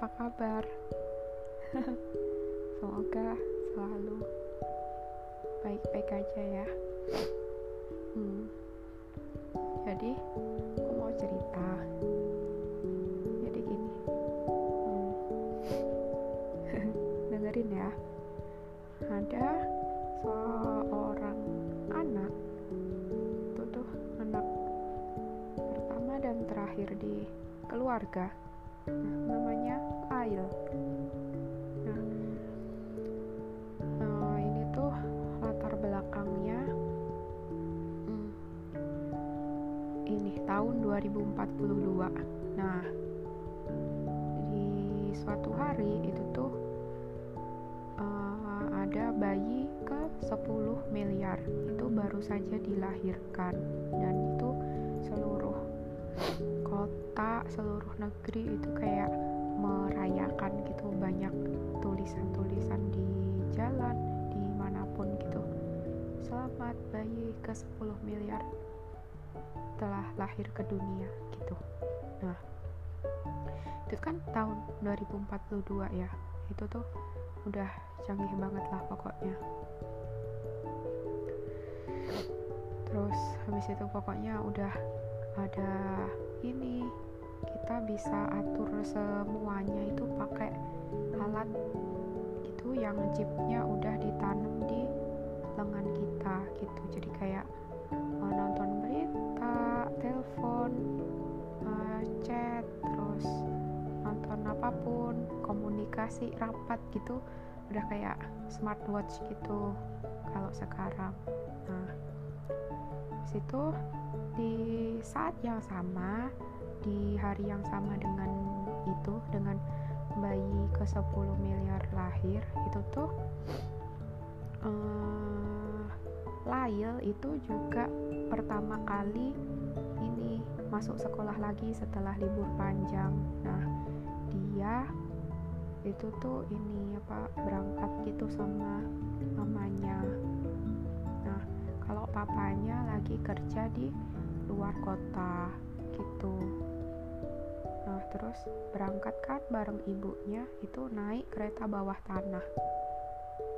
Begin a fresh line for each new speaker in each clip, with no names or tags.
apa kabar? Semoga selalu baik-baik aja ya. Hmm. Jadi, aku mau cerita. Jadi gini, hmm. dengerin ya. Ada seorang anak, itu tuh anak pertama dan terakhir di keluarga nah, namanya Ail nah uh, ini tuh latar belakangnya hmm, ini tahun 2042 nah di suatu hari itu tuh uh, ada bayi ke 10 miliar. Itu baru saja dilahirkan. Dan itu seluruh kota seluruh negeri itu kayak merayakan gitu banyak tulisan-tulisan di jalan di mana pun gitu. Selamat bayi ke 10 miliar. Telah lahir ke dunia gitu. Nah itu kan tahun 2042 ya. Itu tuh udah canggih banget lah pokoknya. Terus habis itu pokoknya udah ada ini kita bisa atur semuanya itu pakai alat itu yang chipnya udah ditanam di lengan kita gitu. Jadi kayak uh, nonton berita telepon uh, chat terus nonton apa pun komunikasi rapat gitu udah kayak smartwatch gitu kalau sekarang. Nah situ di saat yang sama di hari yang sama dengan itu dengan bayi ke 10 miliar lahir itu tuh uh, Lail itu juga pertama kali ini masuk sekolah lagi setelah libur panjang. Nah dia itu tuh ini apa berangkat gitu sama mamanya. Nah kalau papanya lagi kerja di luar kota gitu nah terus berangkat kan bareng ibunya itu naik kereta bawah tanah.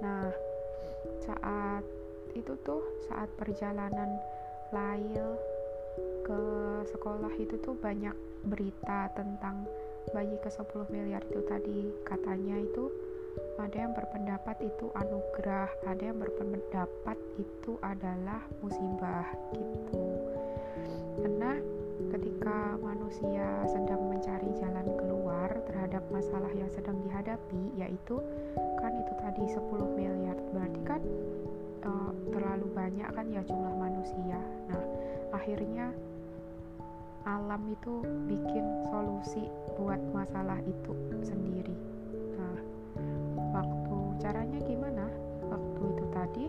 Nah saat itu tuh saat perjalanan Lail ke sekolah itu tuh banyak berita tentang bayi ke 10 miliar itu tadi. Katanya itu ada yang berpendapat itu anugerah ada yang berpendapat itu adalah musibah gitu. Karena ketika manusia sedang mencari jalan keluar terhadap masalah yang sedang dihadapi yaitu kan itu tadi 10 miliar berarti kan uh, terlalu banyak kan ya jumlah manusia. Nah akhirnya alam itu bikin solusi buat masalah itu sendiri. Nah waktu caranya gimana? Waktu itu tadi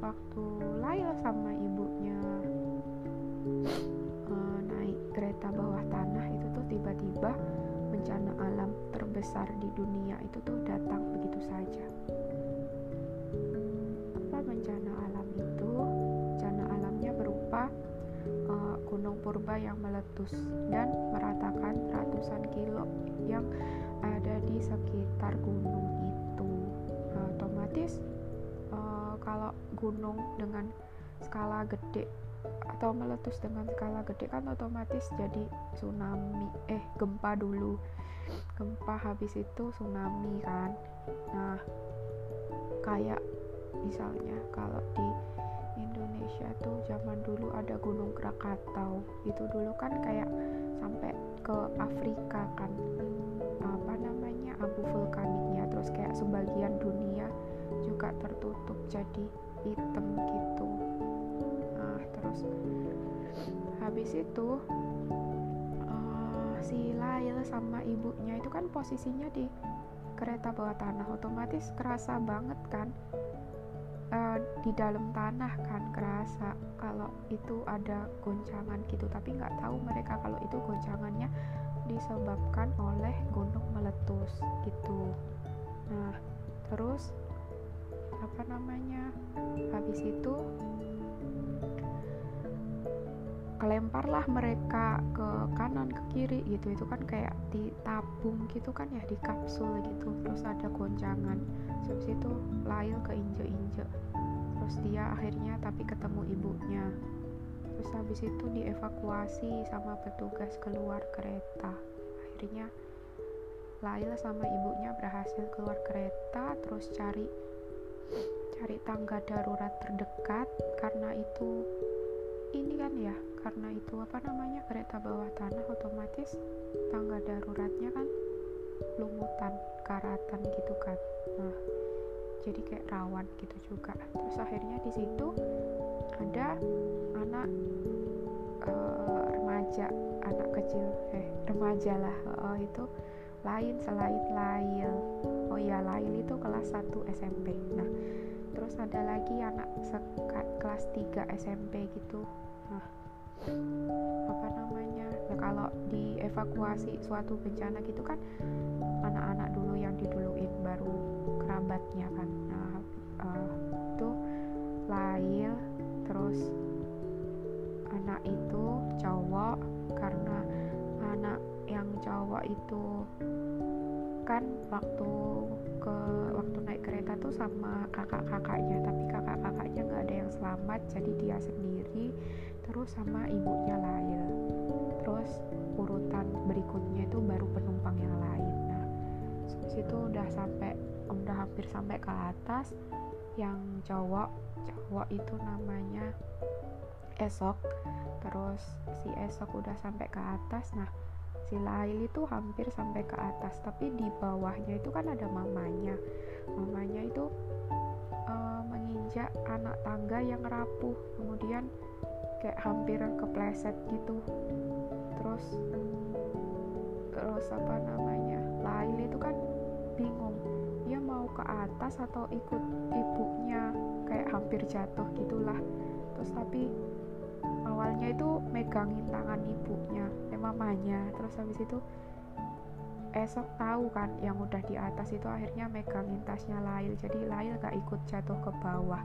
waktu Laila sama ibunya kereta bawah tanah itu tuh tiba-tiba bencana alam terbesar di dunia itu tuh datang begitu saja. Apa bencana alam itu? Bencana alamnya berupa uh, gunung purba yang meletus dan meratakan ratusan kilo yang ada di sekitar gunung itu. Nah, otomatis uh, kalau gunung dengan skala gede atau meletus dengan skala gede kan otomatis jadi tsunami. Eh gempa dulu. Gempa habis itu tsunami kan. Nah kayak misalnya kalau di Indonesia tuh zaman dulu ada Gunung Krakatau. Itu dulu kan kayak sampai ke Afrika kan. Apa namanya? Abu vulkaniknya. Terus kayak sebagian dunia juga tertutup jadi hitam gitu terus. Habis itu uh, si Lail sama ibunya itu kan posisinya di kereta bawah tanah. Otomatis kerasa banget kan uh, di dalam tanah kan kerasa kalau itu ada goncangan gitu. Tapi nggak tahu mereka kalau itu goncangannya disebabkan oleh gunung meletus gitu. Nah terus apa namanya habis itu kelemparlah mereka ke kanan ke kiri gitu. Itu kan kayak ditabung gitu kan ya di kapsul gitu. Terus ada goncangan. Terus itu Lail keinjek-injek terus dia akhirnya tapi ketemu ibunya. Terus habis itu dievakuasi sama petugas keluar kereta. Akhirnya Lail sama ibunya berhasil keluar kereta terus cari cari tangga darurat terdekat. Karena itu ini kan ya karena itu apa namanya kereta bawah tanah otomatis tangga daruratnya kan lumutan karatan gitu kan. Nah jadi kayak rawan gitu juga. Terus akhirnya di situ ada anak uh, remaja anak kecil. Eh remaja lah oh, itu lain selain Lail oh ya Lail itu kelas 1 SMP nah terus ada lagi anak kelas 3 SMP gitu. Nah apa namanya ya kalau dievakuasi suatu bencana gitu kan anak-anak dulu yang diduluin baru kerabatnya kan. Nah uh, itu Lail terus anak itu cowok karena anak yang cowok itu kan waktu ke waktu naik kereta tuh sama kakak-kakaknya tapi kakak-kakaknya nggak ada yang selamat jadi dia sendiri terus sama ibunya Lail terus urutan berikutnya itu baru penumpang yang lain. Nah situ udah sampai udah hampir sampai ke atas yang cowok. Cowok itu namanya esok. Terus si esok udah sampai ke atas. Nah si Lail itu hampir sampai ke atas. Tapi di bawahnya itu kan ada mamanya. Mamanya itu uh, menginjak anak tangga yang rapuh. Kemudian kayak hampir kepleset gitu. Terus terus apa namanya Lail itu kan bingung. Dia mau ke atas atau ikut ibunya kayak hampir jatuh gitulah. Terus tapi awalnya itu megangin tangan ibunya eh mamanya. Terus habis itu esok tahu kan yang udah di atas itu akhirnya megangin tasnya Lail. Jadi Lail gak ikut jatuh ke bawah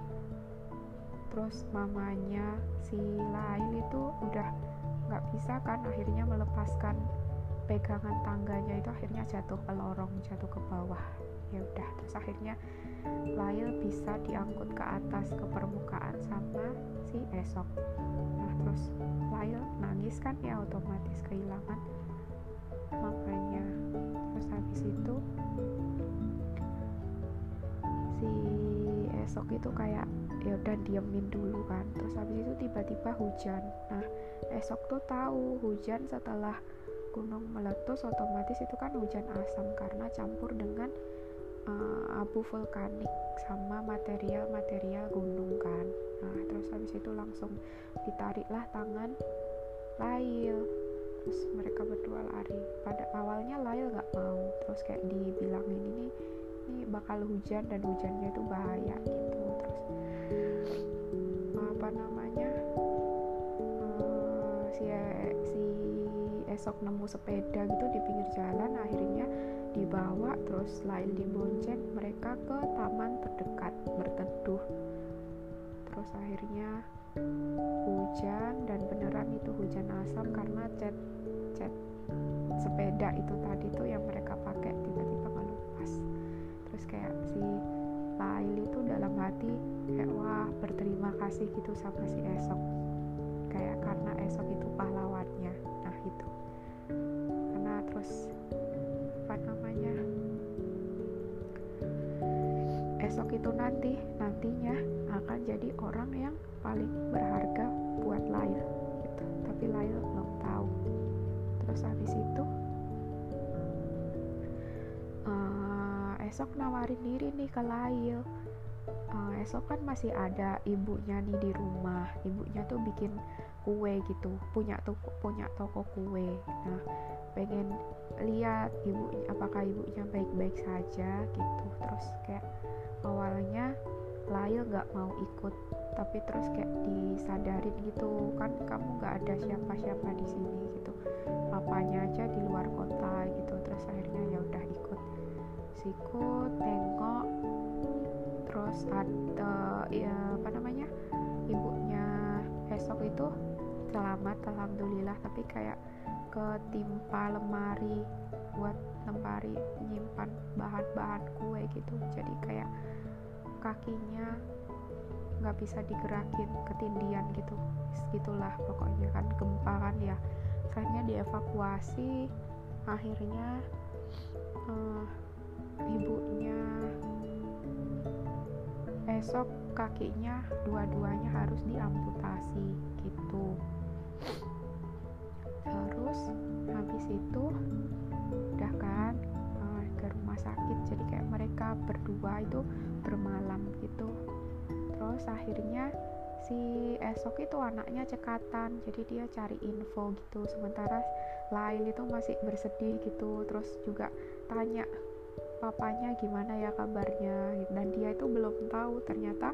terus mamanya si Lail itu udah nggak bisa kan akhirnya melepaskan pegangan tangganya itu akhirnya jatuh ke lorong jatuh ke bawah. Ya udah terus akhirnya Lail bisa diangkut ke atas ke permukaan sama si Esok. Nah terus Lail nangis kan ya otomatis kehilangan makanya terus habis itu si Esok itu kayak ya udah diemin dulu kan. Terus habis itu tiba-tiba hujan. Nah esok tuh tahu hujan setelah gunung meletus otomatis itu kan hujan asam karena campur dengan uh, abu vulkanik sama material-material gunung kan. Nah terus habis itu langsung ditariklah tangan Lail. Terus mereka berdua lari. Pada awalnya Lail nggak mau. Terus kayak dibilangin ini ini bakal hujan dan hujannya itu bahaya gitu. Terus apa namanya uh, si si esok nemu sepeda gitu di pinggir jalan akhirnya dibawa terus lain dibonceng mereka ke taman terdekat berteduh. Terus akhirnya hujan dan beneran itu hujan asam karena cat cat sepeda itu tadi tuh yang mereka pakai terus kayak si Lail itu dalam hati kayak wah berterima kasih gitu sama si Esok. Kayak karena Esok itu pahlawannya. Nah itu karena terus apa namanya Esok itu nanti nantinya akan jadi orang yang paling berharga buat Lail gitu. Tapi Lail belum tahu. Terus habis itu esok nawarin diri nih ke Lail. Uh, esok kan masih ada ibunya nih di rumah. Ibunya tuh bikin kue gitu. Punya toko punya toko kue. Nah pengen lihat ibunya apakah ibunya baik-baik saja gitu. Terus kayak awalnya Lail nggak mau ikut tapi terus kayak disadarin gitu kan kamu nggak ada siapa-siapa di sini gitu. Papanya aja di luar kota gitu. Terus akhirnya ya sikut tengok. Terus ada ya apa namanya ibunya esok itu selamat alhamdulillah. Tapi kayak ketimpa lemari buat lemari nyimpan bahan-bahan kue gitu. Jadi kayak kakinya nggak bisa digerakin ketindian gitu. Gitulah pokoknya kan gempa kan ya. Akhirnya dievakuasi. Akhirnya uh, ibunya. Esok kakinya dua-duanya harus diamputasi gitu. Terus habis itu udah kan uh, ke rumah sakit. Jadi kayak mereka berdua itu bermalam gitu. Terus akhirnya si esok itu anaknya cekatan. Jadi dia cari info gitu. Sementara Lail itu masih bersedih gitu. Terus juga tanya papanya gimana ya kabarnya dan dia itu belum tahu ternyata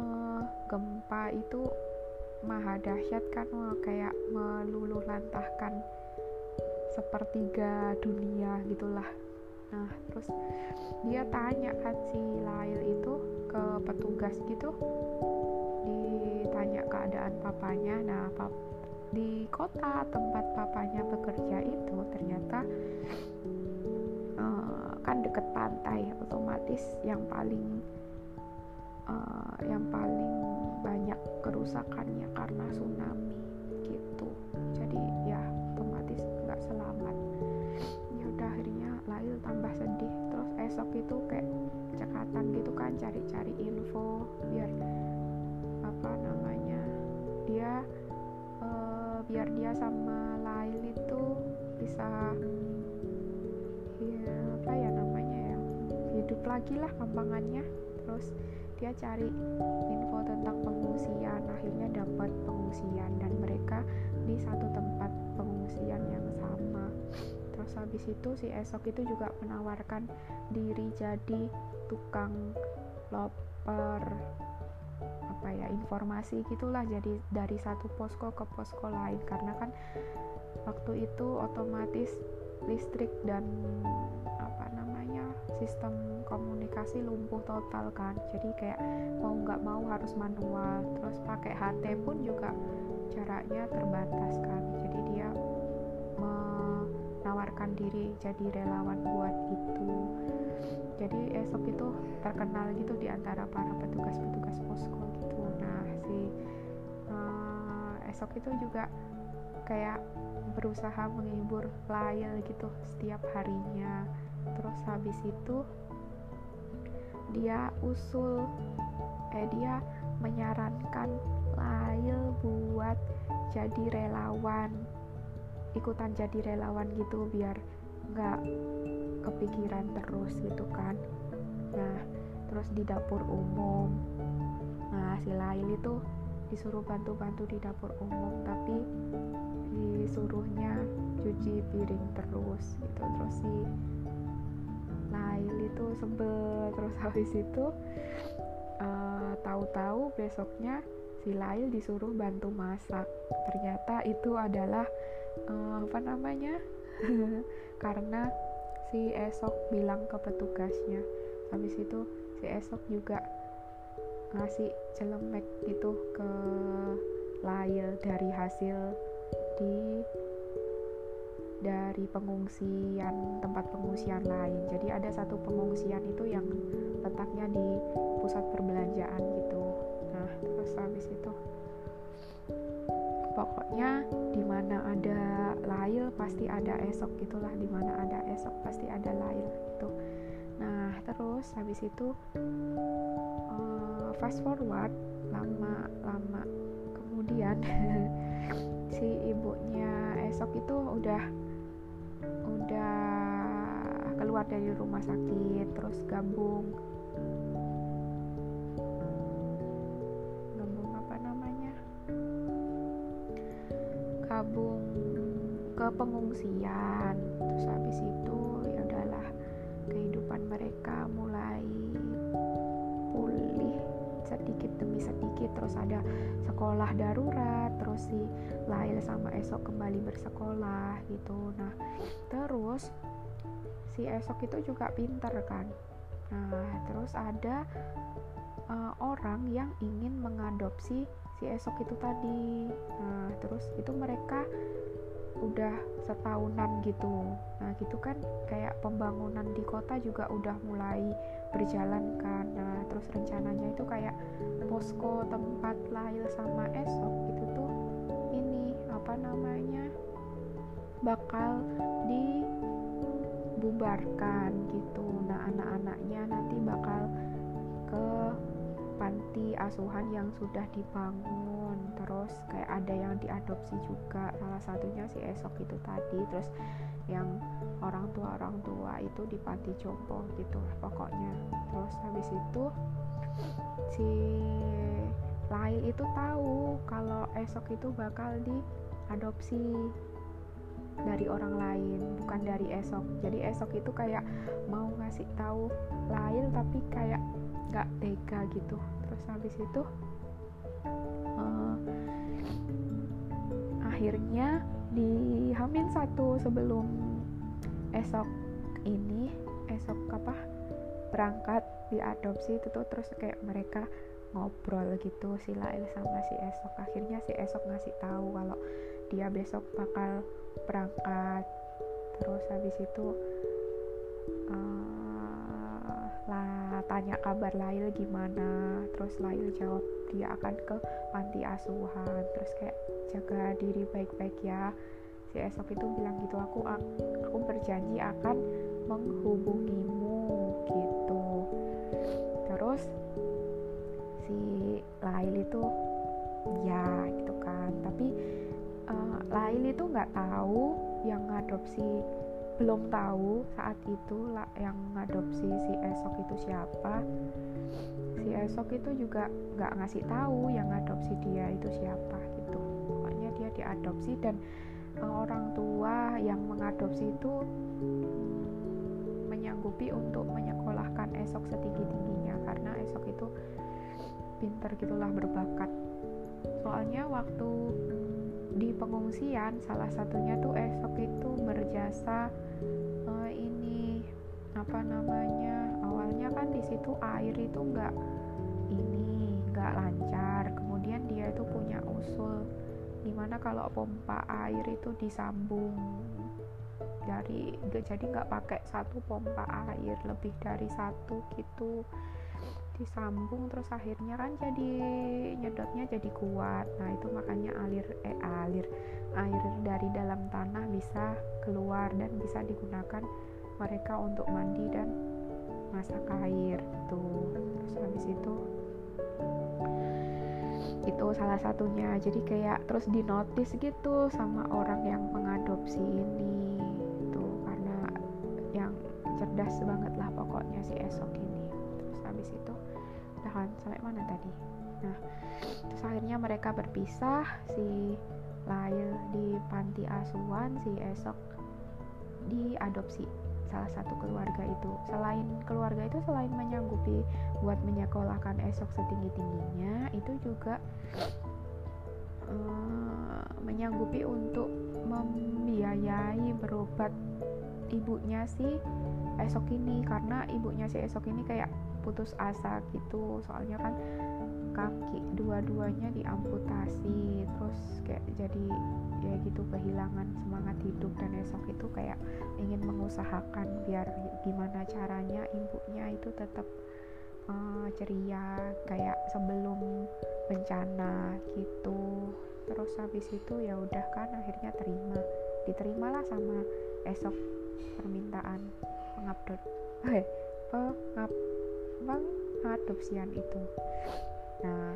uh, gempa itu maha dahsyat kan kayak meluluh lantahkan sepertiga dunia gitulah. Nah terus dia tanya kan si Lail itu ke petugas gitu ditanya keadaan papanya. Nah pap di kota tempat papanya bekerja itu ternyata uh, kan deket pantai otomatis yang paling uh, yang paling banyak kerusakannya karena tsunami gitu. Jadi ya otomatis nggak selamat. Ya udah akhirnya Lail tambah sedih. Terus esok itu kayak cekatan gitu kan cari-cari info biar apa namanya dia uh, biar dia sama Lail itu bisa ya apa ya ya hidup lagi lah kampangannya. Terus dia cari info tentang pengungsian. Akhirnya dapat pengungsian dan mereka di satu tempat pengungsian yang sama. Terus habis itu si esok itu juga menawarkan diri jadi tukang loper apa ya informasi gitulah. Jadi dari satu posko ke posko lain. Karena kan waktu itu otomatis listrik dan sistem komunikasi lumpuh total kan. Jadi kayak mau nggak mau harus manual. Terus pakai HT pun juga jaraknya terbatas kan. Jadi dia menawarkan diri jadi relawan buat itu. Jadi esok itu terkenal gitu di antara para petugas-petugas posko gitu. Nah si uh, esok itu juga kayak berusaha menghibur Lail gitu setiap harinya. Terus habis itu dia usul eh dia menyarankan Lail buat jadi relawan ikutan jadi relawan gitu biar nggak kepikiran terus gitu kan. Nah terus di dapur umum. Nah si Lail itu disuruh bantu-bantu di dapur umum tapi disuruhnya cuci piring terus gitu. Terus si Lail itu sebel. Terus habis itu uh, tahu-tahu besoknya si Lail disuruh bantu masak. Ternyata itu adalah uh, apa namanya? Karena si esok bilang ke petugasnya. Habis itu si esok juga ngasih celemek gitu ke Lail dari hasil di dari pengungsian tempat pengungsian lain. Jadi ada satu pengungsian itu yang letaknya di pusat perbelanjaan gitu. Nah terus habis itu pokoknya di mana ada lail pasti ada esok gitulah. Di mana ada esok pasti ada lail gitu. Nah terus habis itu uh, fast forward lama lama kemudian si ibunya esok itu udah udah keluar dari rumah sakit terus gabung. Gabung apa namanya? Gabung ke pengungsian. Terus habis itu ya udahlah kehidupan mereka mulai pulih sedikit demi sedikit terus ada sekolah darurat terus si Lail sama Esok kembali bersekolah gitu. Nah terus si Esok itu juga pinter kan. Nah terus ada uh, orang yang ingin mengadopsi si esok itu tadi. Nah terus itu mereka udah setahunan gitu. Nah gitu kan kayak pembangunan di kota juga udah mulai berjalan kan nah terus rencananya itu kayak posko tempat lahir sama esok itu tuh ini apa namanya bakal dibubarkan gitu. Nah anak-anaknya nanti bakal ke panti asuhan yang sudah dibangun. Terus kayak ada yang diadopsi juga salah satunya si esok itu tadi. Terus yang orang tua orang tua itu di panti jompo gitu pokoknya. Terus habis itu si Lail itu tahu kalau esok itu bakal diadopsi dari orang lain bukan dari esok. Jadi esok itu kayak mau ngasih tahu Lail tapi kayak nggak tega gitu. Terus habis itu uh, akhirnya di Hamin satu sebelum esok ini esok apa berangkat diadopsi itu tuh terus kayak mereka ngobrol gitu si Lail sama si esok. Akhirnya si esok ngasih tahu kalau dia besok bakal berangkat. Terus habis itu uh, lah tanya kabar Lail gimana. Terus Lail jawab dia akan ke panti asuhan. Terus kayak jaga diri baik-baik ya. Si esok itu bilang gitu aku aku berjanji akan menghubungimu gitu. Terus si Lail itu ya gitu kan. Tapi uh, Lail itu nggak tahu yang ngadopsi belum tahu saat itu lah yang ngadopsi si esok itu siapa. Si esok itu juga nggak ngasih tahu yang ngadopsi dia itu siapa diadopsi dan uh, orang tua yang mengadopsi itu menyanggupi untuk menyekolahkan esok setinggi tingginya karena esok itu pinter gitulah berbakat. Soalnya waktu di pengungsian salah satunya tuh esok itu berjasa uh, ini apa namanya awalnya kan di situ air itu enggak ini enggak lancar. Kemudian dia itu punya usul di mana kalau pompa air itu disambung dari jadi nggak pakai satu pompa air lebih dari satu gitu. Disambung terus akhirnya kan jadi nyedotnya jadi kuat. Nah itu makanya alir eh alir air dari dalam tanah bisa keluar dan bisa digunakan mereka untuk mandi dan masak air tuh terus itu salah satunya. Jadi kayak terus dinotis gitu sama orang yang mengadopsi ini tuh karena yang cerdas banget lah pokoknya si esok ini. Terus habis itu tahan sampai mana tadi? Nah terus akhirnya mereka berpisah si Lail di panti asuhan si esok diadopsi salah satu keluarga itu. Selain keluarga itu selain menyanggupi buat menyekolahkan esok setinggi tingginya itu juga uh, menyanggupi untuk membiayai berobat ibunya si esok ini. Karena ibunya si esok ini kayak putus asa gitu. Soalnya kan kaki dua-duanya diamputasi terus kayak jadi ya gitu kehilangan semangat hidup dan esok itu kayak ingin mengusahakan biar gimana caranya ibunya itu tetap uh, ceria kayak sebelum bencana gitu. Terus habis itu ya udah kan akhirnya terima. Diterimalah sama esok permintaan pengabdot eh pengab pengadopsian itu nah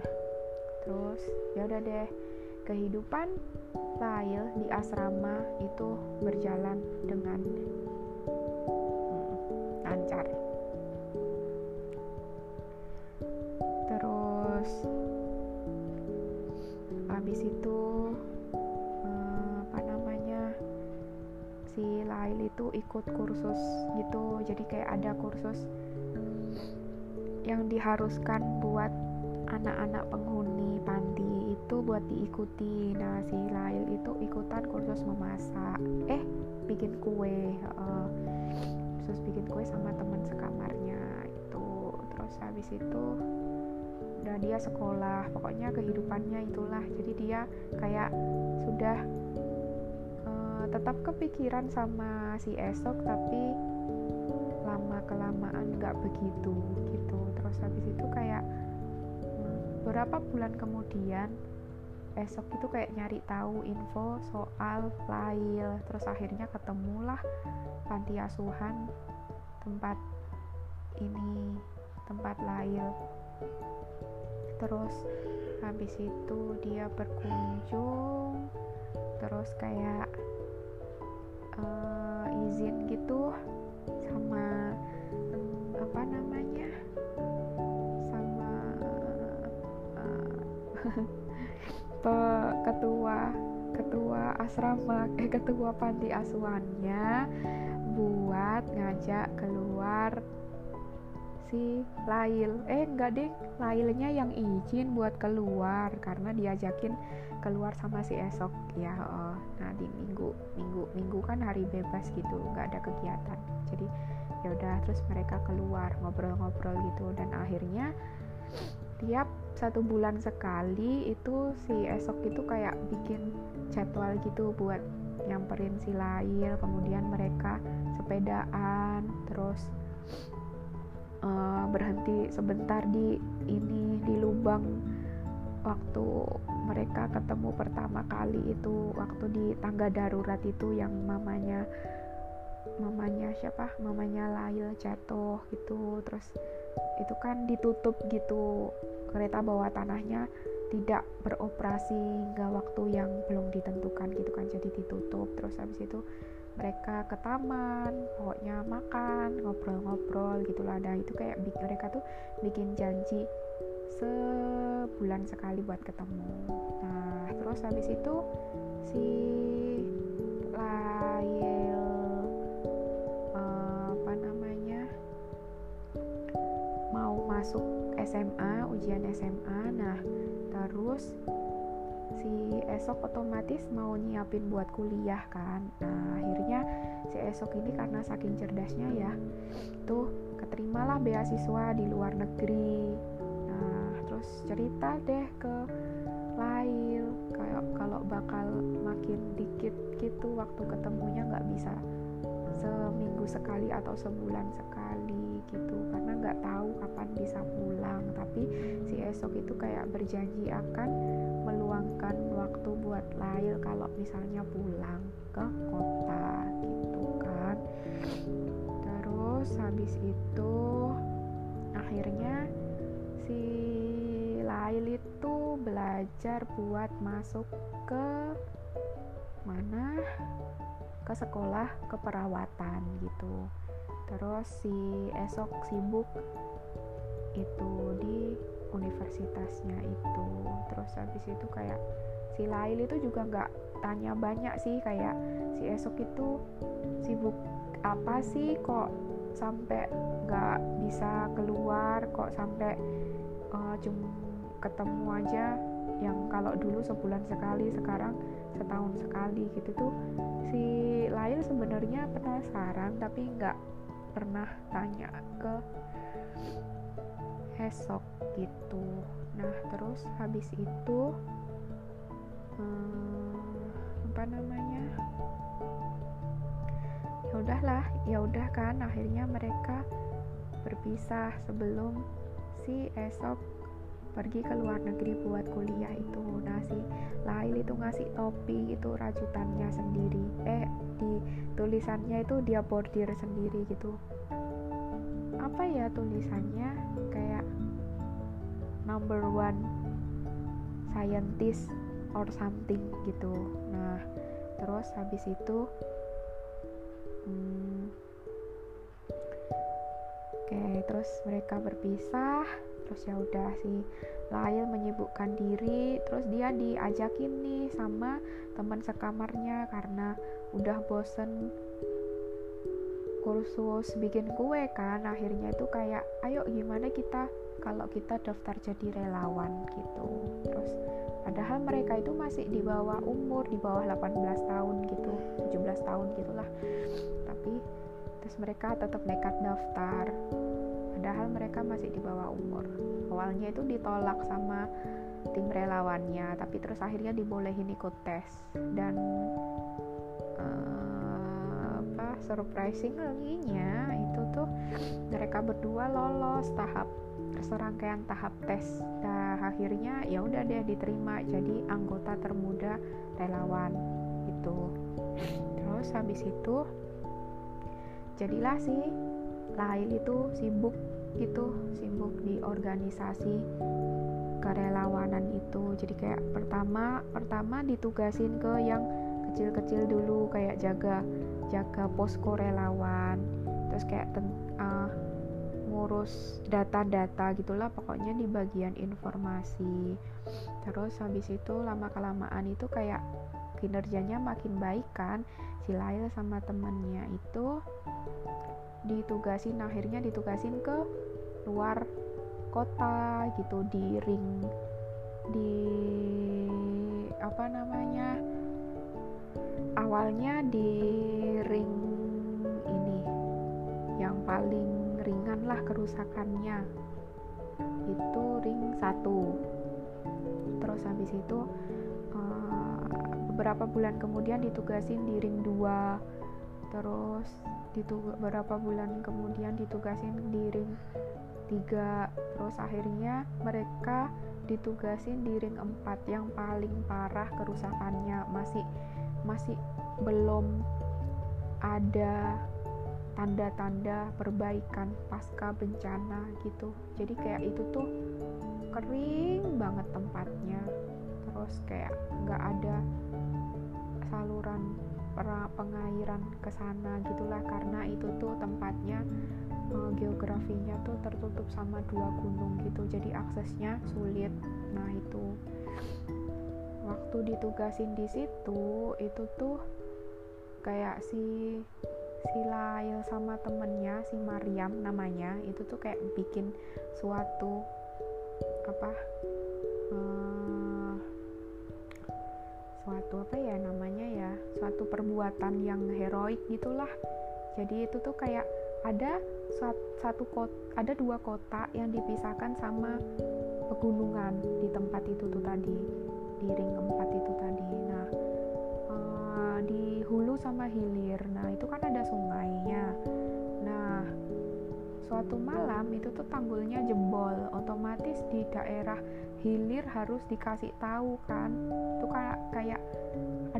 terus ya udah deh. Kehidupan Lail di asrama itu berjalan dengan hmm, lancar. Terus habis itu hmm, apa namanya si Lail itu ikut kursus gitu. Jadi kayak ada kursus yang diharuskan buat anak-anak penghuni panti itu buat diikuti. Nah si Lail itu ikutan kursus memasak. Eh bikin kue uh, terus bikin kue sama teman sekamarnya itu. Terus habis itu udah dia sekolah. Pokoknya kehidupannya itulah. Jadi dia kayak sudah uh, tetap kepikiran sama si esok tapi beberapa bulan kemudian esok itu kayak nyari tahu info soal file terus akhirnya ketemulah panti asuhan tempat ini tempat lail. Terus habis itu dia berkunjung terus kayak uh, izin gitu sama apa namanya ketua ketua asrama eh ketua panti asuhannya buat ngajak keluar si Lail. Eh enggak deh Lailnya yang izin buat keluar karena diajakin keluar sama si esok. Ya oh. nah di minggu minggu minggu kan hari bebas gitu nggak ada kegiatan. Jadi ya udah terus mereka keluar ngobrol-ngobrol gitu. Dan akhirnya tiap satu bulan sekali itu si esok itu kayak bikin jadwal gitu buat nyamperin si Lail kemudian mereka sepedaan terus uh, berhenti sebentar di ini di lubang waktu mereka ketemu pertama kali itu waktu di tangga darurat itu yang mamanya mamanya siapa? Mamanya Lail jatuh gitu terus itu kan ditutup gitu kereta bawah tanahnya tidak beroperasi hingga waktu yang belum ditentukan gitu kan. Jadi ditutup terus habis itu mereka ke taman pokoknya makan ngobrol-ngobrol gitulah. Nah itu kayak mereka tuh bikin janji sebulan sekali buat ketemu. Nah terus habis itu si Lail masuk SMA ujian SMA nah terus si esok otomatis mau nyiapin buat kuliah kan. Nah akhirnya si esok ini karena saking cerdasnya ya tuh keterimalah beasiswa di luar negeri. Nah terus cerita deh ke Lail kayak kalau bakal makin dikit gitu waktu ketemunya nggak bisa seminggu sekali atau sebulan sekali gitu. Karena nggak tahu kapan bisa pulang. Tapi si esok itu kayak berjanji akan meluangkan waktu buat Lail kalau misalnya pulang ke kota gitu kan. Terus habis itu akhirnya si Lail itu belajar buat masuk ke mana? Ke sekolah keperawatan gitu terus si esok sibuk itu di universitasnya itu. Terus habis itu kayak si Lail itu juga nggak tanya banyak sih kayak si esok itu sibuk apa sih kok sampai nggak bisa keluar kok sampai uh, cuma ketemu aja yang kalau dulu sebulan sekali sekarang setahun sekali gitu tuh. Si Lail sebenarnya penasaran tapi nggak pernah tanya ke esok gitu. Nah terus habis itu hmm, apa namanya? Ya udahlah ya udah kan akhirnya mereka berpisah sebelum si esok pergi ke luar negeri buat kuliah itu nah si Lail itu ngasih topi itu rajutannya sendiri. Eh di tulisannya itu dia bordir sendiri gitu. Apa ya tulisannya? Kayak number one scientist or something gitu. Nah terus habis itu hmm, oke terus mereka berpisah terus ya udah si Lail menyibukkan diri terus dia diajakin nih sama teman sekamarnya karena udah bosen kursus bikin kue kan. Akhirnya itu kayak ayo gimana kita kalau kita daftar jadi relawan gitu. Terus padahal mereka itu masih di bawah umur di bawah 18 tahun gitu 17 tahun gitulah. Tapi terus mereka tetap nekat daftar padahal mereka masih di bawah umur. Awalnya itu ditolak sama tim relawannya tapi terus akhirnya dibolehin ikut tes. Dan uh, apa surprising nya itu tuh mereka berdua lolos tahap serangkaian tahap tes. Dan akhirnya ya udah deh diterima jadi anggota termuda relawan itu terus habis itu jadilah si Lail itu sibuk gitu sibuk di organisasi kerelawanan itu. Jadi kayak pertama pertama ditugasin ke yang kecil-kecil dulu kayak jaga jaga posko relawan terus kayak ten, uh, ngurus data-data gitulah pokoknya di bagian informasi. Terus habis itu lama kelamaan itu kayak kinerjanya makin baik kan si Lail sama temennya itu ditugasin akhirnya ditugasin ke luar kota gitu di ring di apa namanya awalnya di ring ini yang paling ringan lah kerusakannya. Itu ring satu. Terus habis itu uh, beberapa bulan kemudian ditugasin di ring 2 terus ditug beberapa bulan kemudian ditugasin di ring 3 terus akhirnya mereka ditugasin di ring 4 yang paling parah kerusakannya. Masih masih belum ada tanda-tanda perbaikan pasca bencana gitu. Jadi kayak itu tuh kering banget tempatnya. Terus kayak nggak ada saluran pengairan ke sana gitulah. Karena itu tuh tempatnya uh, geografinya tuh tertutup sama dua gunung gitu. Jadi aksesnya sulit. Nah itu. Waktu ditugasin di situ itu tuh kayak si si Lail sama temennya si Mariam namanya itu tuh kayak bikin suatu apa uh, suatu apa ya namanya ya suatu perbuatan yang heroik gitulah. Jadi itu tuh kayak ada satu kota ada dua kota yang dipisahkan sama pegunungan di tempat itu tuh tadi di ring keempat itu tadi. Nah uh, di hulu sama hilir nah itu kan ada sungainya. Nah suatu malam itu tuh tanggulnya jebol otomatis di daerah hilir harus dikasih tahu kan. Itu kayak kayak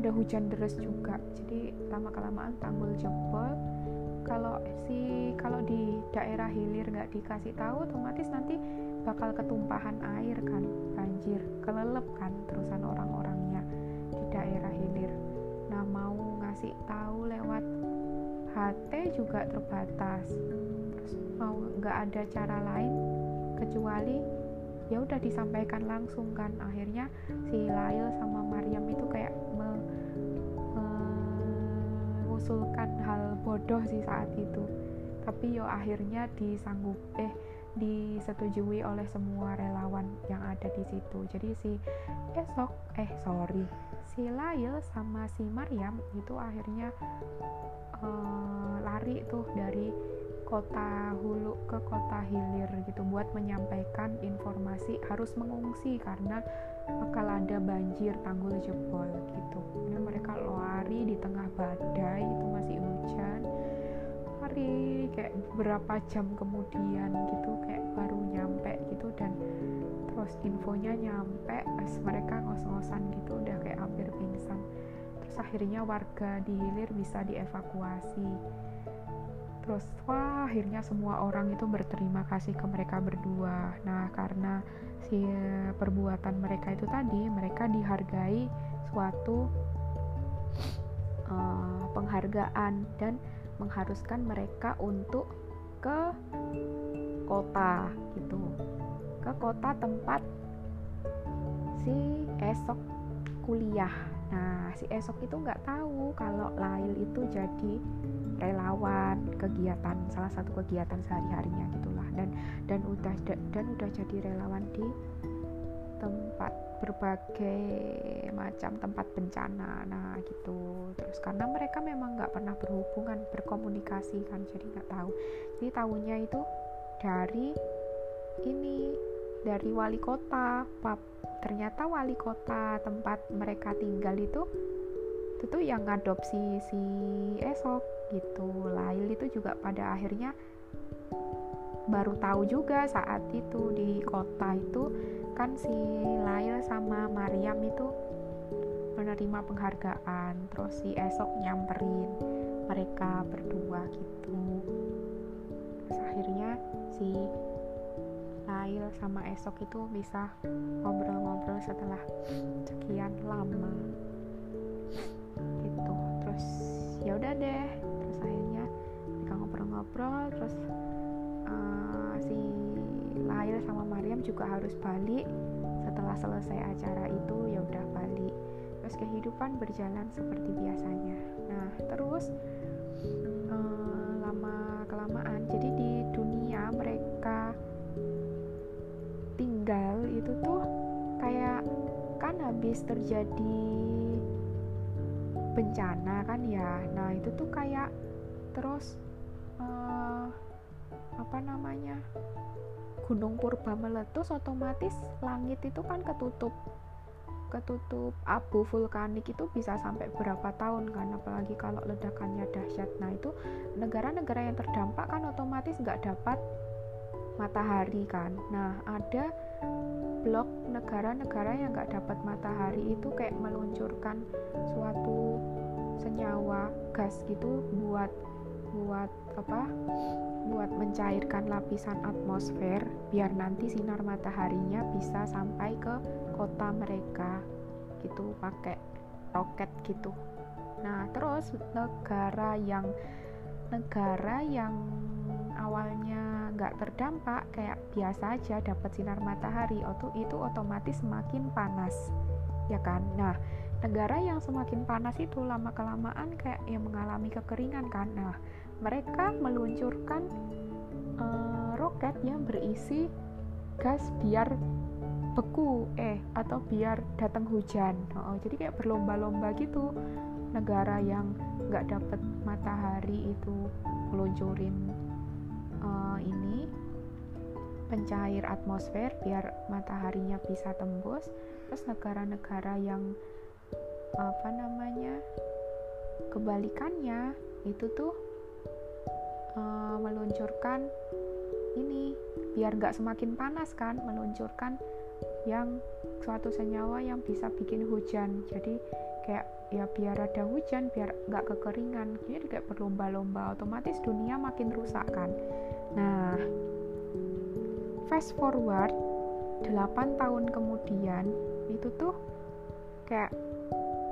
ada hujan deras juga. Jadi lama kelamaan tanggul jebol. Kalau si kalau di daerah hilir nggak dikasih tahu otomatis nanti bakal ketumpahan air kan banjir kelelep kan terusan orang-orangnya di daerah hilir. Nah mau ngasih tahu lewat HT juga terbatas. Terus mau nggak ada cara lain kecuali ya udah disampaikan langsung kan. Akhirnya si Lail sama Mariam itu kayak mengusulkan hal bodoh sih saat itu. Tapi yo akhirnya disanggup eh disetujui oleh semua relawan yang ada di situ. Jadi si esok eh sorry si Lail sama si Mariam itu akhirnya uh, lari tuh dari kota hulu ke kota hilir gitu buat menyampaikan informasi harus mengungsi karena bakal ada banjir tanggul jebol gitu. Ini mereka lari di tengah badai itu masih hujan. Lari kayak berapa jam kemudian gitu kayak baru nyampe gitu dan terus infonya nyampe pas mereka ngos-ngosan gitu udah kayak hampir pingsan. Terus akhirnya warga di hilir bisa dievakuasi. Terus wah akhirnya semua orang itu berterima kasih ke mereka berdua. Nah karena si perbuatan mereka itu tadi mereka dihargai suatu uh, penghargaan dan mengharuskan mereka untuk ke kota gitu. Ke kota tempat si esok kuliah. Nah si esok itu nggak tahu kalau Lail itu jadi relawan kegiatan salah satu kegiatan sehari-harinya gitulah dan dan udah dan udah jadi relawan di tempat berbagai macam tempat bencana. Nah gitu. Terus karena mereka memang nggak pernah berhubungan berkomunikasi kan jadi nggak tahu. Jadi tahunya itu dari ini dari wali kota pap ternyata wali kota tempat mereka tinggal itu itu yang ngadopsi si esok gitu. Lail itu juga pada akhirnya baru tahu juga saat itu di kota itu kan si Lail sama Mariam itu menerima penghargaan terus si esok nyamperin mereka berdua gitu. Terus akhirnya si Lail sama esok itu bisa ngobrol-ngobrol setelah sekian lama. Gitu terus ya udah deh. Terus akhirnya mereka ngobrol-ngobrol terus uh, si Lail sama Mariam juga harus balik. Setelah selesai acara itu ya udah balik. Terus kehidupan berjalan seperti biasanya. Nah terus uh, lama kelamaan jadi di dunia mereka tinggal itu tuh kayak kan habis terjadi bencana kan ya. Nah itu tuh kayak terus apa namanya gunung purba meletus otomatis langit itu kan ketutup. Ketutup abu vulkanik itu bisa sampai berapa tahun kan? Apalagi kalau ledakannya dahsyat. Nah itu negara-negara yang terdampak kan otomatis nggak dapat matahari kan? Nah ada blok negara-negara yang nggak dapat matahari itu kayak meluncurkan suatu senyawa gas gitu buat buat apa buat mencairkan lapisan atmosfer biar nanti sinar mataharinya bisa sampai ke kota mereka gitu pakai roket gitu. Nah terus negara yang negara yang awalnya nggak terdampak kayak biasa aja dapat sinar matahari itu otomatis semakin panas ya kan? Nah negara yang semakin panas itu lama kelamaan kayak yang mengalami kekeringan kan? Nah mereka meluncurkan uh, roket yang berisi gas biar beku eh atau biar datang hujan. Oh, jadi kayak berlomba-lomba gitu. Negara yang nggak dapat matahari itu meluncurin uh, ini pencair atmosfer biar mataharinya bisa tembus. Terus negara-negara yang apa namanya kebalikannya itu tuh uh, meluncurkan ini biar nggak semakin panas kan meluncurkan yang suatu senyawa yang bisa bikin hujan. Jadi kayak ya biar ada hujan biar nggak kekeringan. Jadi kayak berlomba-lomba otomatis dunia makin rusak kan. Nah fast forward 8 tahun kemudian itu tuh kayak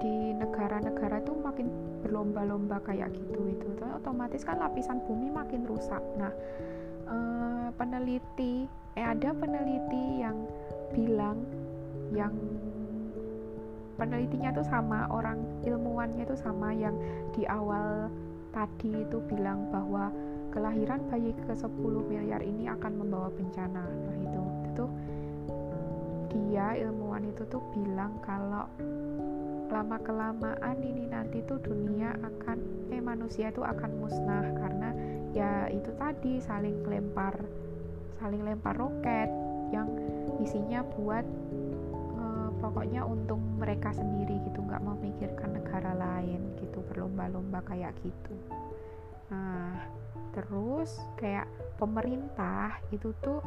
di negara-negara tuh makin berlomba-lomba kayak gitu itu. Otomatis kan lapisan bumi makin rusak. Nah eh, peneliti eh ada peneliti yang bilang yang penelitinya tuh sama orang ilmuwannya itu sama yang di awal tadi itu bilang bahwa kelahiran bayi ke 10 miliar ini akan membawa bencana. Nah itu. Itu dia ilmuwan itu tuh bilang kalau lama kelamaan ini nanti tuh dunia akan eh manusia itu akan musnah karena ya itu tadi saling lempar saling lempar roket yang isinya buat pokoknya untung mereka sendiri gitu nggak memikirkan negara lain gitu berlomba-lomba kayak gitu. Nah terus kayak pemerintah itu tuh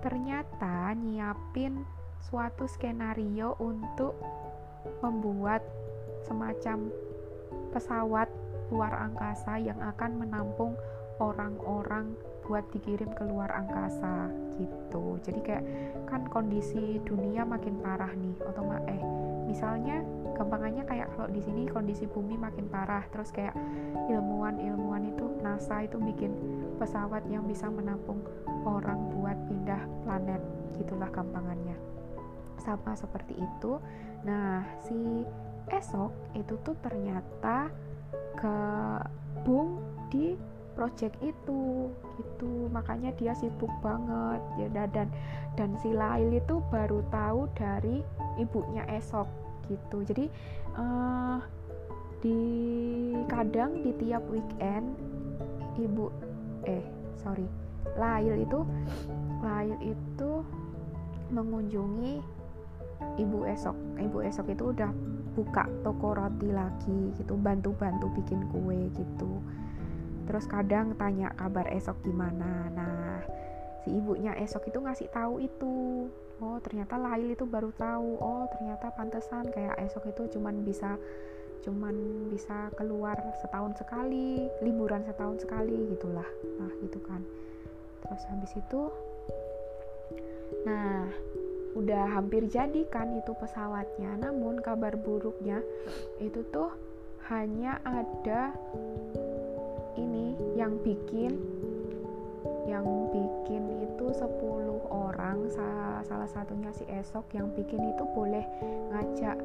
ternyata nyiapin suatu skenario untuk membuat semacam pesawat luar angkasa yang akan menampung orang-orang buat dikirim ke luar angkasa gitu. Jadi kayak kan kondisi dunia makin parah nih otomatis eh misalnya gampangannya kayak kalau di sini kondisi bumi makin parah terus kayak ilmuwan-ilmuwan itu NASA itu bikin pesawat yang bisa menampung orang buat pindah planet gitulah gampangannya sama seperti itu. Nah si esok itu tuh ternyata ke bung di project itu gitu. Makanya dia sibuk banget ya dan dan si Lail itu baru tahu dari ibunya esok gitu. Jadi uh, di kadang di tiap weekend ibu eh sorry Lail itu Lail itu mengunjungi ibu esok ibu esok itu udah buka toko roti lagi gitu bantu-bantu bikin kue gitu. Terus kadang tanya kabar esok gimana. Nah si ibunya esok itu ngasih tahu itu. Oh ternyata Lail itu baru tahu. Oh ternyata pantesan kayak esok itu cuman bisa cuman bisa keluar setahun sekali liburan setahun sekali gitulah. Nah gitu kan. Terus habis itu nah udah hampir jadi kan itu pesawatnya. Namun kabar buruknya itu tuh hanya ada ini yang bikin yang bikin itu 10 orang salah satunya si Esok yang bikin itu boleh ngajak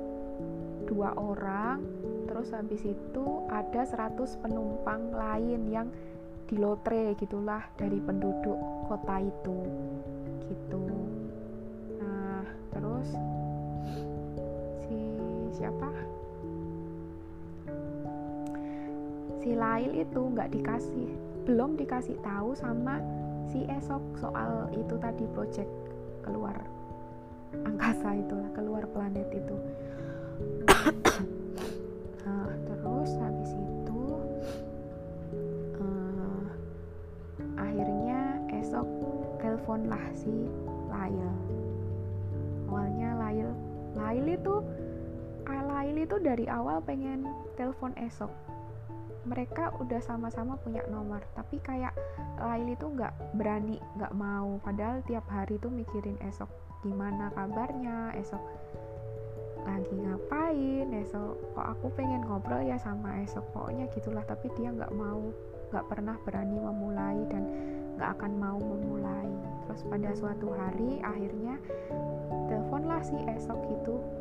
dua orang. Terus habis itu ada 100 penumpang lain yang di lotre gitulah dari penduduk kota itu. Gitu siapa? Si Lail itu nggak dikasih belum dikasih tahu sama si esok soal itu tadi project keluar angkasa itulah keluar planet itu. Nah, terus habis itu uh, akhirnya esok teleponlah si Lail. Awalnya Lail Lail itu ah, Lail itu dari awal pengen telepon esok. Mereka udah sama-sama punya nomor tapi kayak Lail itu nggak berani nggak mau. Padahal tiap hari tuh mikirin esok gimana kabarnya esok lagi ngapain esok kok aku pengen ngobrol ya sama esok pokoknya gitulah. Tapi dia nggak mau nggak pernah berani memulai dan nggak akan mau memulai. Terus pada suatu hari akhirnya teleponlah si esok itu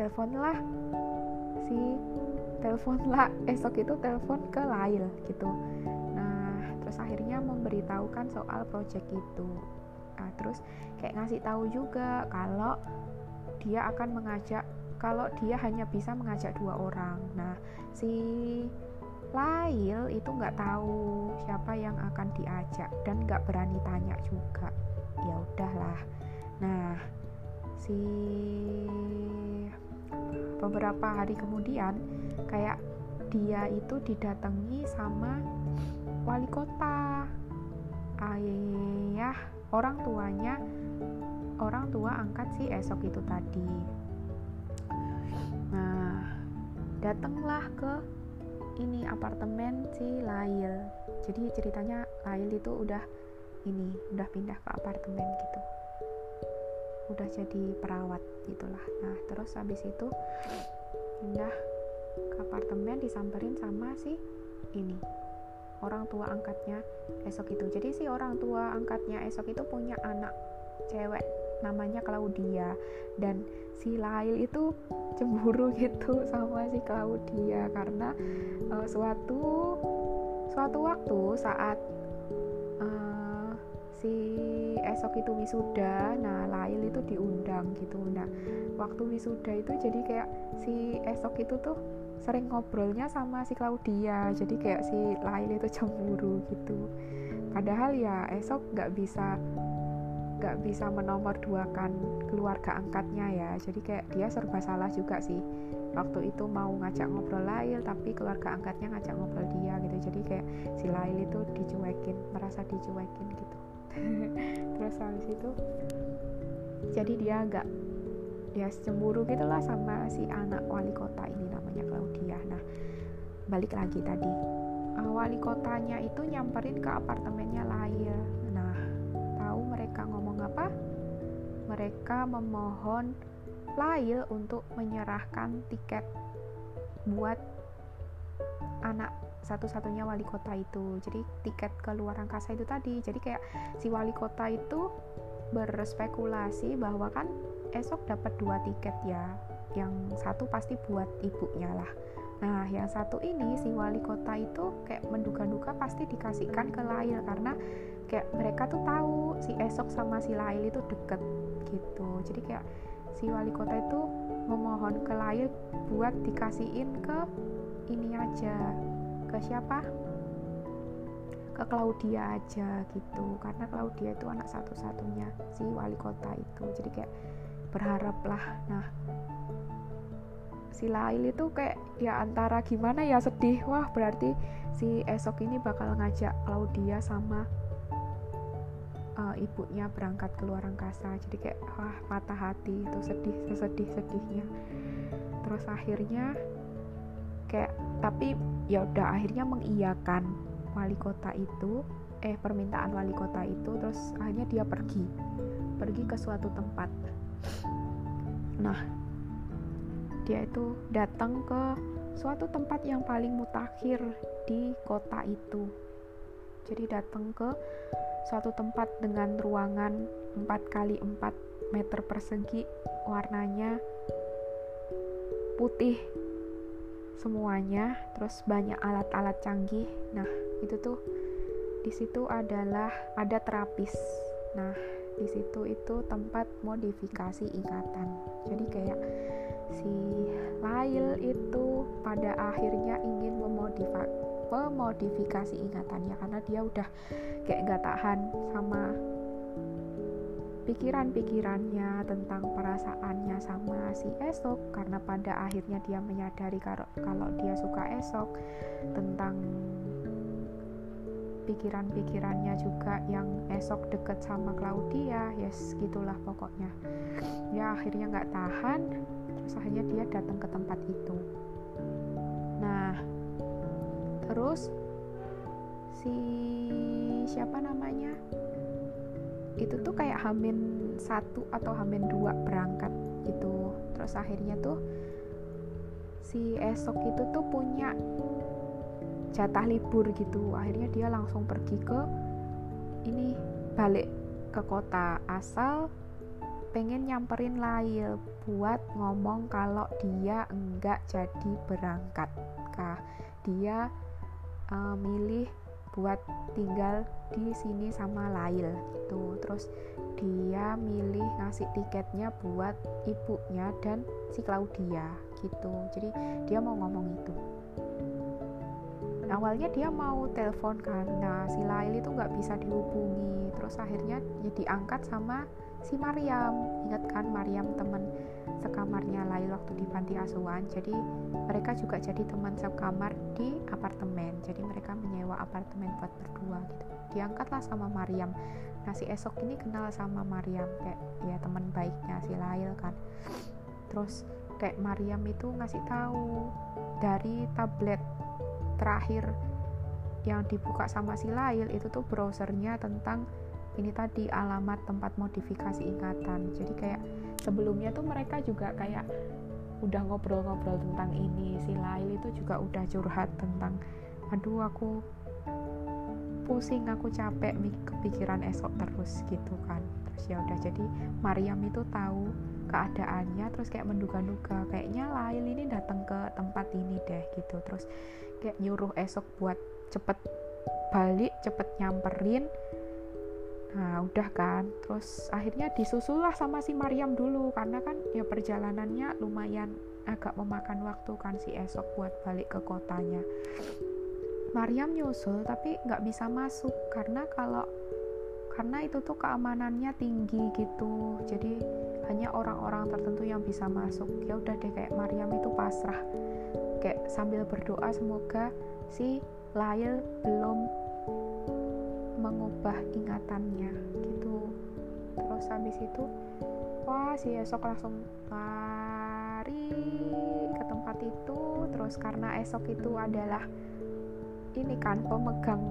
teleponlah si telepon lah esok itu telepon ke Lail gitu. Nah terus akhirnya memberitahukan soal project itu. Nah terus kayak ngasih tahu juga kalau dia akan mengajak kalau dia hanya bisa mengajak dua orang. Nah si Lail itu nggak tahu siapa yang akan diajak dan nggak berani tanya juga. Ya udahlah. Nah si beberapa hari kemudian kayak dia itu didatangi sama wali kota. Ayah orang tuanya orang tua angkat si esok itu tadi. Nah datanglah ke ini apartemen si Lail. Jadi ceritanya Lail itu udah ini udah pindah ke apartemen gitu udah jadi perawat gitulah. Nah terus habis itu pindah ke apartemen disamperin sama si ini orang tua angkatnya esok itu. Jadi si orang tua angkatnya esok itu punya anak cewek namanya Claudia. Dan si Lail itu cemburu gitu sama si Claudia karena uh, suatu suatu waktu saat uh, si esok itu wisuda nah Lail itu diundang gitu. Nah waktu wisuda itu jadi kayak si esok itu tuh sering ngobrolnya sama si Claudia jadi kayak si Lail itu cemburu gitu. Padahal ya esok nggak bisa nggak bisa menomor dua kan keluarga angkatnya ya. Jadi kayak dia serba salah juga sih. Waktu itu mau ngajak ngobrol Lail tapi keluarga angkatnya ngajak ngobrol dia gitu. Jadi kayak si Lail itu dicuekin merasa dicuekin gitu terus habis itu jadi dia agak ya cemburu gitulah sama si anak wali kota ini namanya Claudia. Nah balik lagi tadi. Uh, wali kotanya itu nyamperin ke apartemennya Lail nah tahu mereka ngomong apa? Mereka memohon Lail untuk menyerahkan tiket buat anak satu-satunya wali kota itu. Jadi tiket ke luar angkasa itu tadi. Jadi kayak si wali kota itu berspekulasi bahwa kan esok dapat dua tiket ya. Yang satu pasti buat ibunya lah. Nah yang satu ini si wali kota itu kayak menduga-duga pasti dikasihkan ke Lail karena kayak mereka tuh tahu si esok sama si Lail itu deket gitu. Jadi kayak si wali kota itu memohon ke Lail buat dikasihin ke ini aja ke siapa? Ke Claudia aja gitu. Karena Claudia itu anak satu-satunya si wali kota itu. Jadi kayak berharap lah. Nah si Lail itu kayak ya antara gimana ya sedih. Wah berarti si esok ini bakal ngajak Claudia sama uh, ibunya berangkat ke luar angkasa. Jadi kayak wah patah hati itu sedih sesedih sedihnya terus akhirnya kayak tapi ya udah akhirnya mengiyakan wali kota itu eh permintaan wali kota itu terus akhirnya dia pergi. Pergi ke suatu tempat. Nah dia itu datang ke suatu tempat yang paling mutakhir di kota itu. Jadi datang ke suatu tempat dengan ruangan 4 kali 4 meter persegi warnanya putih semuanya terus banyak alat-alat canggih. Nah itu tuh di situ adalah ada terapis. Nah di situ itu tempat modifikasi ingatan jadi kayak si Lail itu pada akhirnya ingin memodifikasi memodifikasi ingatannya karena dia udah kayak gak tahan sama pikiran-pikirannya tentang perasaannya sama si esok karena pada akhirnya dia menyadari kalau kalau dia suka esok tentang pikiran-pikirannya juga yang esok deket sama Claudia yes gitulah pokoknya. Ya akhirnya nggak tahan terus akhirnya dia datang ke tempat itu. Nah terus si siapa namanya itu tuh kayak hamin satu atau hamin dua berangkat gitu. Terus akhirnya tuh si esok itu tuh punya jatah libur gitu. Akhirnya dia langsung pergi ke ini balik ke kota asal pengen nyamperin Lail buat ngomong kalau dia enggak jadi berangkat. Kah? Dia uh, milih buat tinggal di sini sama Lail gitu. Terus dia milih ngasih tiketnya buat ibunya dan si Claudia gitu. Jadi dia mau ngomong itu. Awalnya dia mau telepon nah si Lail itu nggak bisa dihubungi. Terus akhirnya ya diangkat sama si Mariam. Ingat kan Mariam teman sekamarnya Lail waktu di panti asuhan. Jadi mereka juga jadi teman sekamar di apartemen. Jadi mereka menyewa apartemen buat berdua gitu. Diangkatlah sama Mariam nah si esok ini kenal sama Mariam kayak ya teman baiknya si Lail kan. Terus kayak Mariam itu ngasih tahu dari tablet terakhir yang dibuka sama si Lail itu tuh browsernya tentang ini tadi alamat tempat modifikasi ingatan. Jadi kayak sebelumnya tuh mereka juga kayak udah ngobrol-ngobrol tentang ini si Lail itu juga udah curhat tentang aduh aku pusing aku capek kepikiran esok terus gitu kan. Terus ya udah jadi Mariam itu tahu keadaannya terus kayak menduga-duga kayaknya Lail ini datang ke tempat ini deh gitu. Terus kayak nyuruh esok buat cepet balik cepet nyamperin nah udah kan. Terus akhirnya disusulah sama si Mariam dulu karena kan ya perjalanannya lumayan agak memakan waktu kan si esok buat balik ke kotanya. Mariam nyusul tapi nggak bisa masuk karena kalau karena itu tuh keamanannya tinggi gitu. Jadi hanya orang-orang tertentu yang bisa masuk. Ya udah deh kayak Mariam itu pasrah. Kayak sambil berdoa semoga si Lail belum mengubah ingatannya gitu. Terus habis itu wah si esok langsung lari ke tempat itu. Terus karena esok itu adalah ini kan pemegang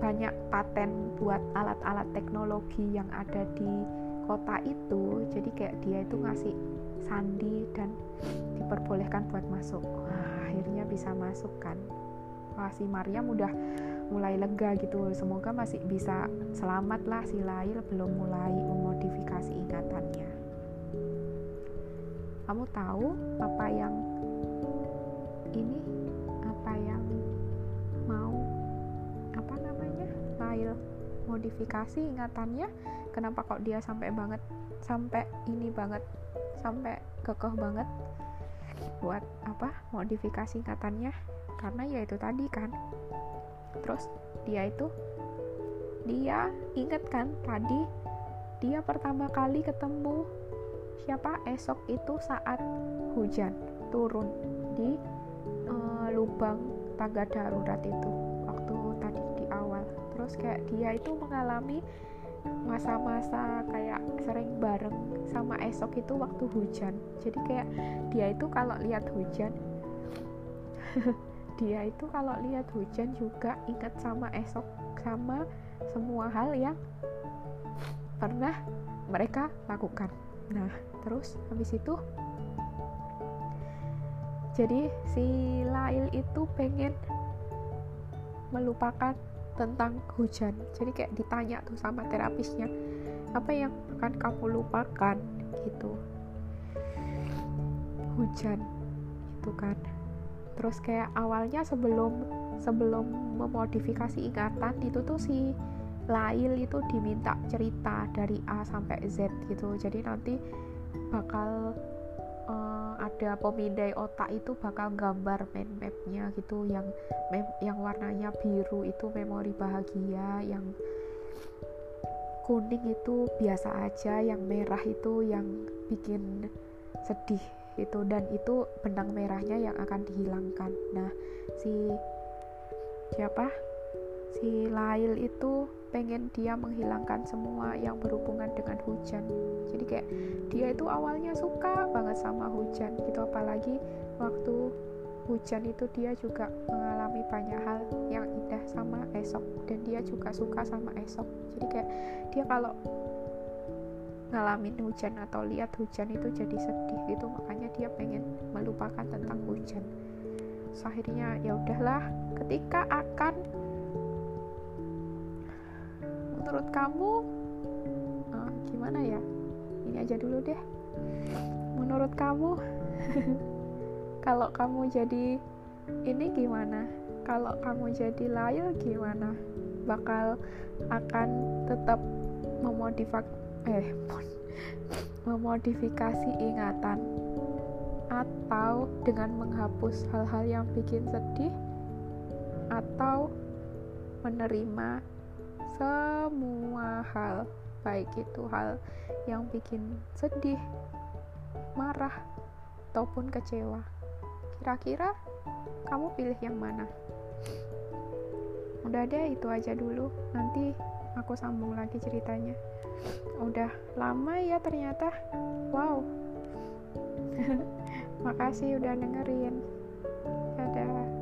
banyak paten buat alat-alat teknologi yang ada di kota itu. Jadi kayak dia itu ngasih sandi dan diperbolehkan buat masuk. Wah akhirnya bisa masuk kan. Wah si Maryam udah mulai lega gitu. Semoga masih bisa selamat lah si Lail belum mulai memodifikasi ingatannya. Kamu tahu apa yang ini? Apa yang mau? Apa namanya? Lail modifikasi ingatannya? Kenapa kok dia sampai banget sampai ini banget sampai kekeh banget buat apa? Modifikasi katanya karena ya itu tadi kan terus dia itu dia inget kan tadi dia pertama kali ketemu siapa? Esok itu saat hujan turun di uh, lubang tangga darurat itu waktu tadi di awal. Terus kayak dia itu mengalami masa-masa kayak sering bareng sama esok itu waktu hujan. Jadi kayak dia itu kalau lihat hujan dia itu kalau lihat hujan juga ingat sama esok sama semua hal yang pernah mereka lakukan. Nah terus habis itu jadi si Lail itu pengen melupakan tentang hujan. Jadi kayak ditanya tuh sama terapisnya apa yang akan kamu lupakan? Gitu. Hujan itu kan terus kayak awalnya sebelum sebelum memodifikasi ingatan itu tuh si Lail itu diminta cerita dari A sampai Z gitu. Jadi nanti bakal uh, ada pemindai otak itu bakal gambar mind mapnya gitu. Yang mem yang warnanya biru itu memori bahagia yang kuning itu biasa aja yang merah itu yang bikin sedih itu dan itu benang merahnya yang akan dihilangkan. Nah si siapa? Si Lail itu pengen dia menghilangkan semua yang berhubungan dengan hujan. Jadi kayak dia itu awalnya suka banget sama hujan gitu. Apalagi waktu hujan itu dia juga mengalami banyak hal yang indah sama esok. Dan dia juga suka sama esok. Jadi kayak dia kalau ngalamin hujan atau lihat hujan itu jadi sedih gitu. Makanya dia pengen melupakan tentang hujan. So, akhirnya ya udahlah ketika akan menurut kamu uh, gimana ya? Ini aja dulu deh. Menurut kamu kalau kamu jadi ini gimana? Kalau kamu jadi layar gimana? Bakal akan tetap memodifak eh memodifikasi ingatan atau dengan menghapus hal-hal yang bikin sedih atau menerima semua hal baik itu hal yang bikin sedih marah ataupun kecewa. Kira-kira kamu pilih yang mana? Udah deh itu aja dulu. Nanti aku sambung lagi ceritanya udah lama ya ternyata. Wow. Makasih udah dengerin. Dadah